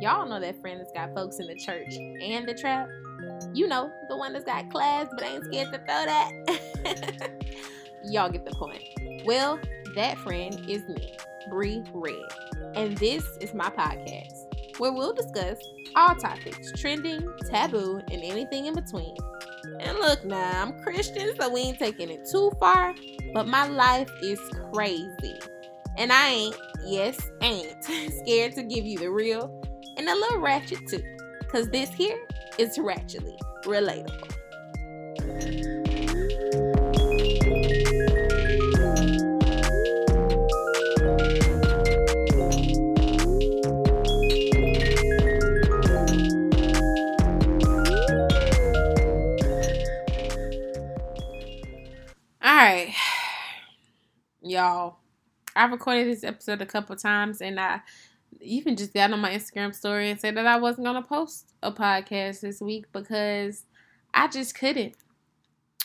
Y'all know that friend that's got folks in the church and the trap. You know, the one that's got class but ain't scared to throw that. Y'all get the point. Well, that friend is me, Bree Redd, and this is my podcast where we'll discuss all topics trending, taboo, and anything in between. And look now, I'm Christian, so we ain't taking it too far, but my life is crazy. And I ain't, yes, ain't, scared to give you the real and a little ratchet too. Cause this here is ratchetly relatable. Right, y'all. I've recorded this episode a couple times, and I even just got on my Instagram story and said that I wasn't gonna post a podcast this week because I just couldn't.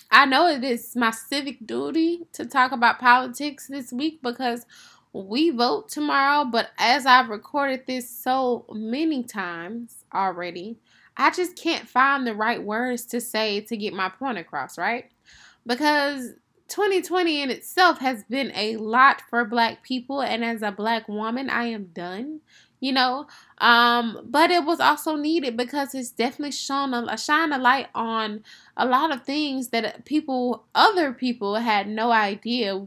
I know it is my civic duty to talk about politics this week because we vote tomorrow, but as I've recorded this so many times already, I just can't find the right words to say to get my point across, right? Because 2020 in itself has been a lot for black people and as a black woman i am done you know? Um but it was also needed because it's definitely shown a shine a light on a lot of things that people other people had no idea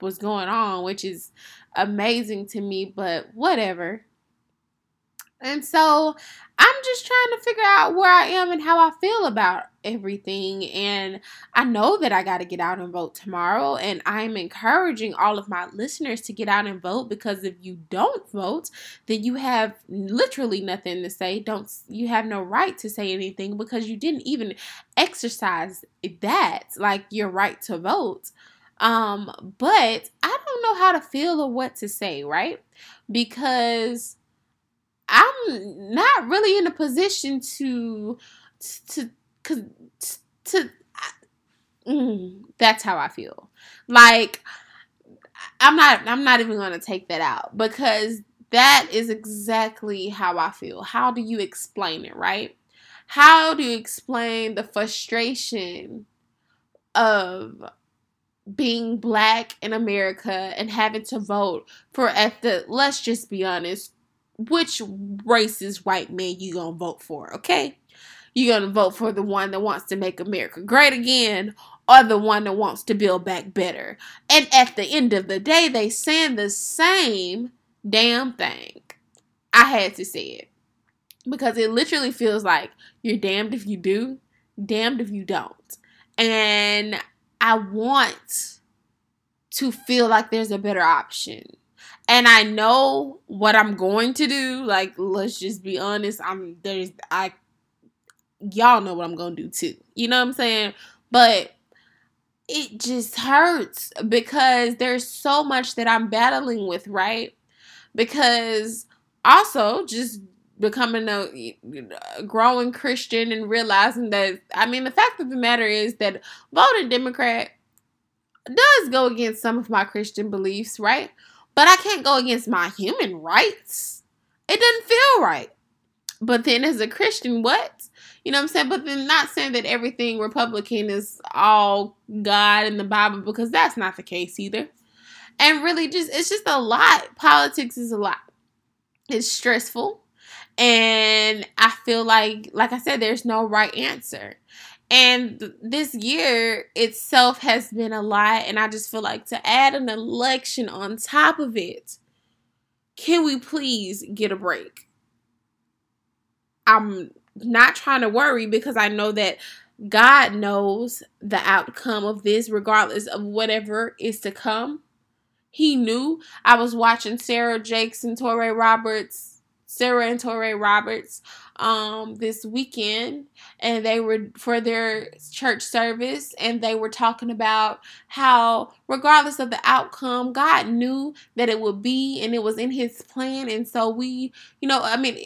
was going on which is amazing to me but whatever. And so I'm just trying to figure out where I am and how I feel about everything. And I know that I got to get out and vote tomorrow. And I'm encouraging all of my listeners to get out and vote because if you don't vote, then you have literally nothing to say. Don't you have no right to say anything because you didn't even exercise that, like your right to vote. Um, but I don't know how to feel or what to say, right? Because I'm not really in a position to to to, to mm, that's how I feel. Like I'm not I'm not even going to take that out because that is exactly how I feel. How do you explain it, right? How do you explain the frustration of being black in America and having to vote for at the let's just be honest which racist white man you gonna vote for, okay? You gonna vote for the one that wants to make America great again or the one that wants to build back better. And at the end of the day, they saying the same damn thing. I had to say it. Because it literally feels like you're damned if you do, damned if you don't. And I want to feel like there's a better option and I know what I'm going to do. Like, let's just be honest. I'm there's I y'all know what I'm gonna do too. You know what I'm saying? But it just hurts because there's so much that I'm battling with, right? Because also just becoming a, a, growing Christian and realizing that I mean the fact of the matter is that voting Democrat does go against some of my Christian beliefs, right? But I can't go against my human rights. It doesn't feel right. But then as a Christian, what? You know what I'm saying? But then not saying that everything Republican is all God and the Bible because that's not the case either. And really just it's just a lot. Politics is a lot. It's stressful. And I feel like like I said there's no right answer. And this year itself has been a lot. And I just feel like to add an election on top of it, can we please get a break? I'm not trying to worry because I know that God knows the outcome of this, regardless of whatever is to come. He knew. I was watching Sarah Jakes and Touré Roberts Sarah and Touré Roberts um, this weekend, and they were for their church service, and they were talking about how, regardless of the outcome, God knew that it would be, and it was in His plan, and so we, you know, I mean,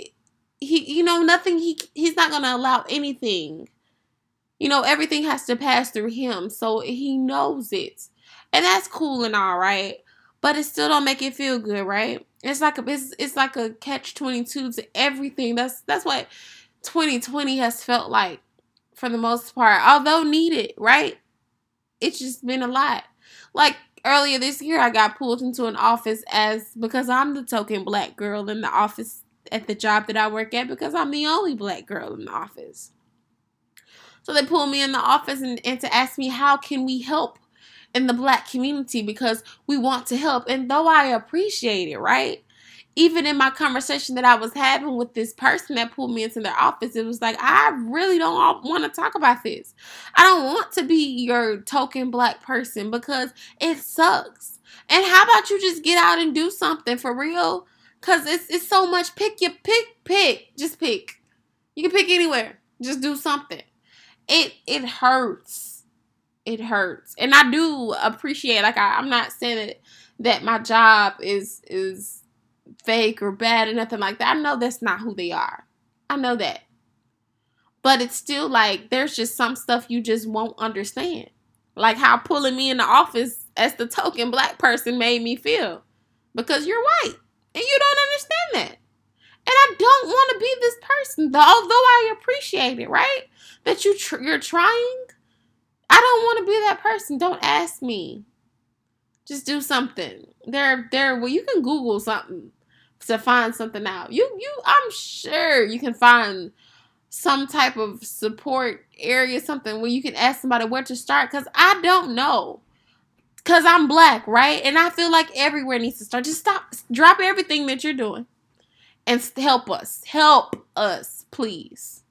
he, you know, nothing. He he's not gonna allow anything. You know, everything has to pass through Him, so He knows it, and that's cool and all right. But it still don't make it feel good, right? It's like a it's, it's like a catch 22 to everything. That's that's what 2020 has felt like for the most part. Although needed, right? It's just been a lot. Like earlier this year I got pulled into an office as because I'm the token black girl in the office at the job that I work at because I'm the only black girl in the office. So they pulled me in the office and, and to ask me how can we help in the black community because we want to help. And though I appreciate it, right? Even in my conversation that I was having with this person that pulled me into their office, it was like, I really don't want to talk about this. I don't want to be your token black person because it sucks. And how about you just get out and do something for real? Cause it's it's so much. Pick your pick, pick. Just pick. You can pick anywhere. Just do something. It it hurts. It hurts. And I do appreciate like I, I'm not saying that that my job is is fake or bad or nothing like that. I know that's not who they are. I know that. But it's still like there's just some stuff you just won't understand. Like how pulling me in the office as the token black person made me feel. Because you're white. And you don't understand that. And I don't want to be this person, though, although I appreciate it, right? That you tr- you're trying. I don't want to be that person. Don't ask me. Just do something. There, there. Well, you can Google something to find something out. You, you. I'm sure you can find some type of support area, something where you can ask somebody where to start. Cause I don't know. Cause I'm black, right? And I feel like everywhere needs to start. Just stop, drop everything that you're doing, and help us. Help us, please.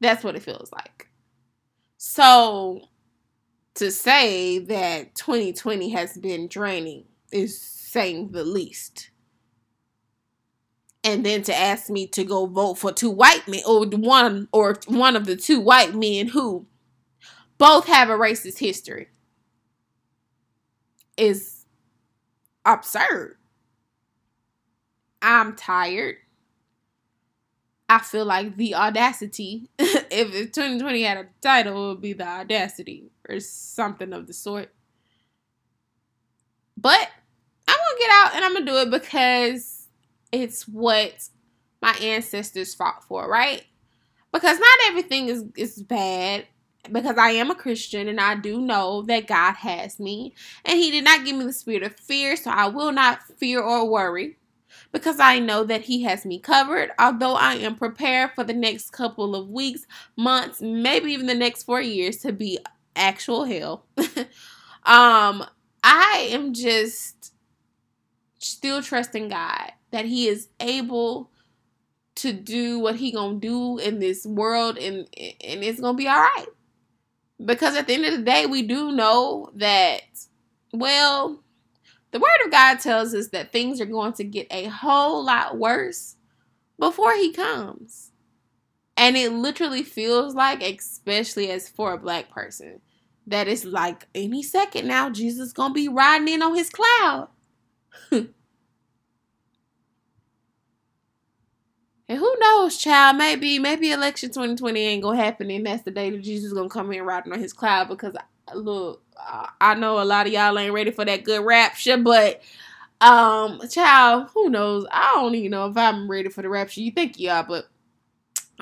That's what it feels like. So, to say that 2020 has been draining is saying the least. And then to ask me to go vote for two white men, or one, or one of the two white men who both have a racist history is absurd. I'm tired. I feel like the audacity, if 2020 had a title, it would be the audacity or something of the sort. But I'm gonna get out and I'm gonna do it because it's what my ancestors fought for, right? Because not everything is, is bad because I am a Christian and I do know that God has me. And He did not give me the spirit of fear, so I will not fear or worry because I know that He has me covered. Although I am prepared for the next couple of weeks, months, maybe even the next four years to be actual hell. um, I am just still trusting God that He is able to do what he gonna do in this world and and it's gonna be all right because at the end of the day, we do know that, well, the Word of God tells us that things are going to get a whole lot worse before He comes. And it literally feels like, especially as for a black person, that it's like any second now, Jesus is gonna be riding in on his cloud. And who knows, child? Maybe maybe election 2020 ain't gonna happen, and that's the day that Jesus is gonna come in riding on his cloud. Because look, I know a lot of y'all ain't ready for that good rapture, but um, child, who knows? I don't even know if I'm ready for the rapture. You think you are, but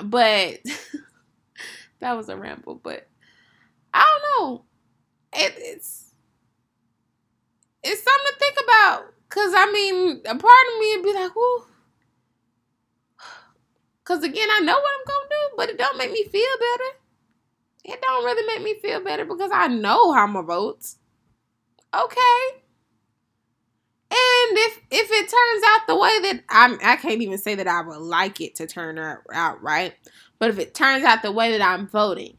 but that was a ramble. But I don't know. It, it's it's something to think about. Cause I mean, a part of me would be like, "Whoo." Cause again, I know what I'm gonna do, but it don't make me feel better. It don't really make me feel better because I know how my votes. Okay. And if if it turns out the way that I'm, I can't even say that I would like it to turn out right. But if it turns out the way that I'm voting,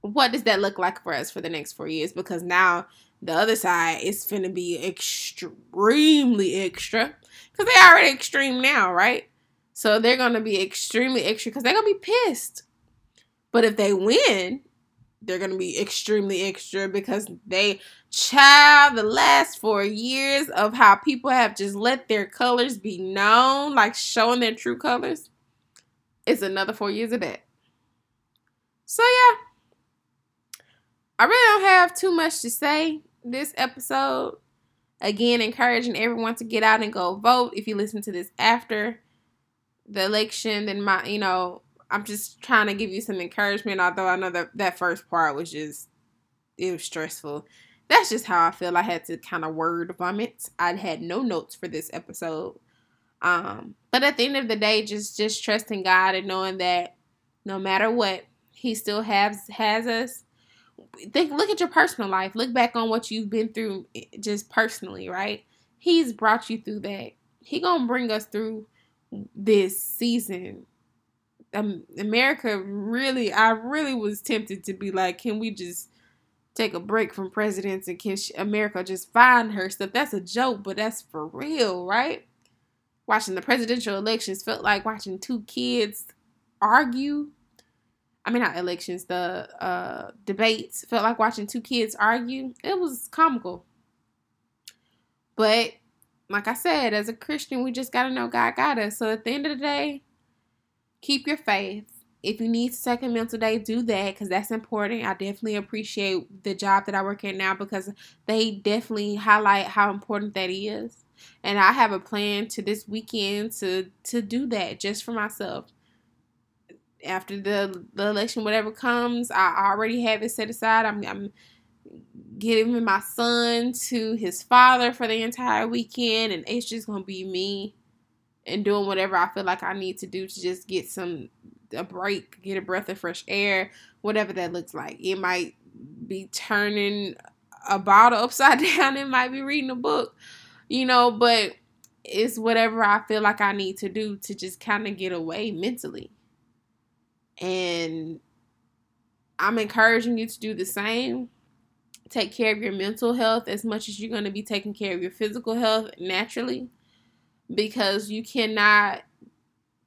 what does that look like for us for the next four years? Because now the other side is finna be extremely extra because they already extreme now, right? So they're to be extremely extra because they're to be pissed. But if they win, they're going to be extremely extra because they child the last four years of how people have just let their colors be known, like showing their true colors. It's another four years of that. So yeah, I really don't have too much to say this episode. Again, encouraging everyone to get out and go vote. If you listen to this after the election, then my, you know, I'm just trying to give you some encouragement. Although I know that that first part was just, it was stressful. That's just how I feel. I had to kind of word vomit. I had no notes for this episode. Um, but at the end of the day, just just trusting God and knowing that no matter what, He still has has us think look at your personal life. Look back on what you've been through eh, just personally, right? He's brought you through that. He gonna bring us through this season. Um, America really, I really was tempted to be like, can we just take a break from presidents and can America just find her stuff? That's a joke, but that's for real, right? Watching the presidential elections felt like watching two kids argue I mean, not elections, the uh, debates. Felt like watching two kids argue. It was comical. But like I said, as a Christian, we just got to know God got us. So at the end of the day, keep your faith. If you need to take a mental day, do that because that's important. I definitely appreciate the job that I work at now because they definitely highlight how important that is. And I have a plan to this weekend to to do that just for myself after the the election, whatever comes, I already have it set aside. I'm, I'm giving my son to his father for the entire weekend, and it's just gonna be me and doing whatever I feel like I need to do to just get some a break, get a breath of fresh air, whatever that looks like. It might be turning a bottle upside down. It might be reading a book, you know, but it's whatever I feel like I need to do to just kind of get away mentally. And I'm encouraging you to do the same. Take care of your mental health as much as you're going to be taking care of your physical health naturally because you cannot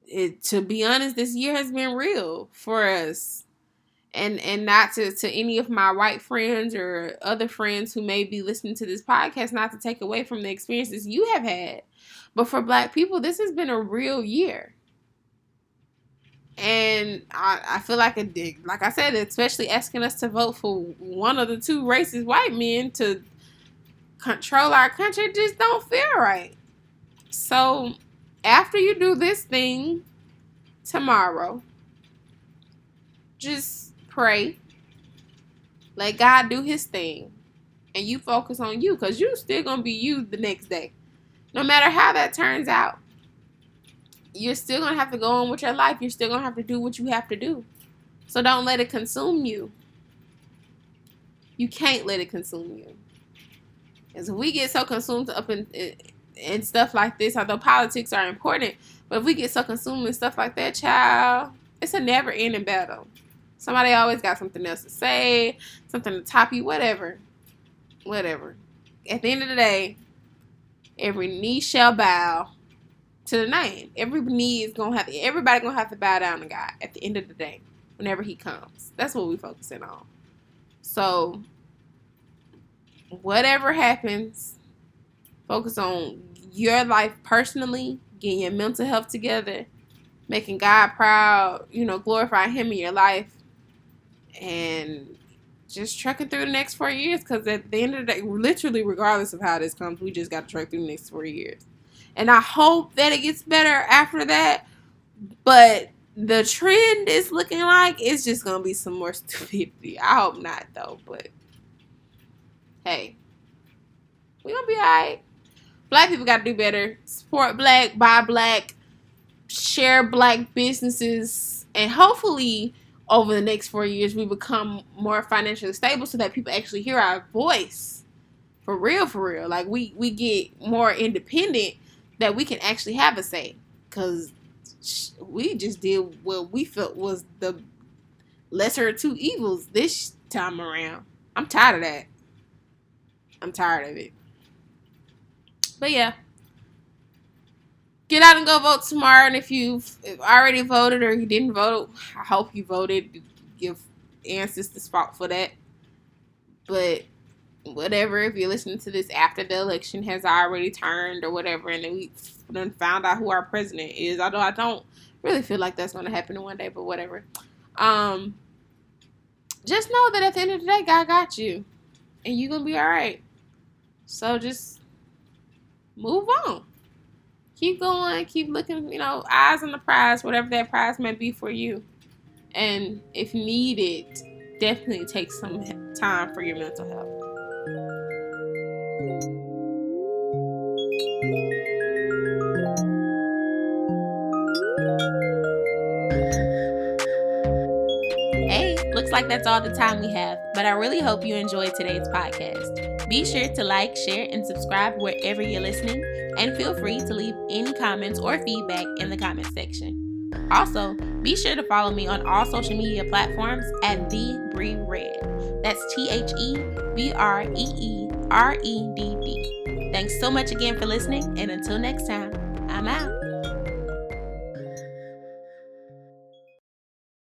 it, to be honest this year has been real for us. And and not to to any of my white friends or other friends who may be listening to this podcast not to take away from the experiences you have had. But for black people this has been a real year. And I, I feel like a like I said, especially asking us to vote for one of the two racist white men to control our country just don't feel right. So after you do this thing tomorrow, just pray. Let God do his thing. And you focus on you because you're still gonna be you the next day. No matter how that turns out you're still gonna have to go on with your life. You're still gonna have to do what you have to do. So don't let it consume you. You can't let it consume you. If we get so consumed up in, in, stuff like this, although politics are important, but if we get so consumed with stuff like that, child, it's a never ending battle. Somebody always got something else to say, something to top you, whatever. Whatever. At the end of the day, every knee shall bow to the name. Every knee is gonna have everybody gonna have to bow down to God at the end of the day, whenever He comes. That's what we're focusing on. So, whatever happens, focus on your life personally, getting your mental health together, making God proud. You know, glorify Him in your life, and just trucking through the next four years. Because at the end of the day, literally, regardless of how this comes, we just got to truck through the next four years. And I hope that it gets better after that. But the trend is looking like it's just gonna be some more stupidity. I hope not though, but hey. We gonna be alright. Black people gotta do better. Support black, buy black, share black businesses, and hopefully over the next four years we become more financially stable so that people actually hear our voice. For real, for real. Like we we get more independent that we can actually have a say because we just did what we felt was the lesser of two evils this time around. I'm tired of that. I'm tired of it. But yeah. Get out and go vote tomorrow. And if you've already voted or you didn't vote, I hope you voted. Give ancestors fault for that. But whatever, if you're listening to this after the election has already turned or whatever, and we then found out who our president is, although I don't really feel like that's going to happen in one day, but whatever. Um, just know that at the end of the day, God got you, and you're gonna be all right. So just move on. Keep going, keep looking, you know, eyes on the prize, whatever that prize may be for you. And if needed, definitely take some time for your mental health. Hey, looks like that's all the time we have, but I really hope you enjoyed today's podcast. Be sure to like, share, and subscribe wherever you're listening, and feel free to leave any comments or feedback in the comment section. Also, be sure to follow me on all social media platforms at The Bree Redd. That's T H E B R E E R E D D. Thanks so much again for listening, and until next time, I'm out.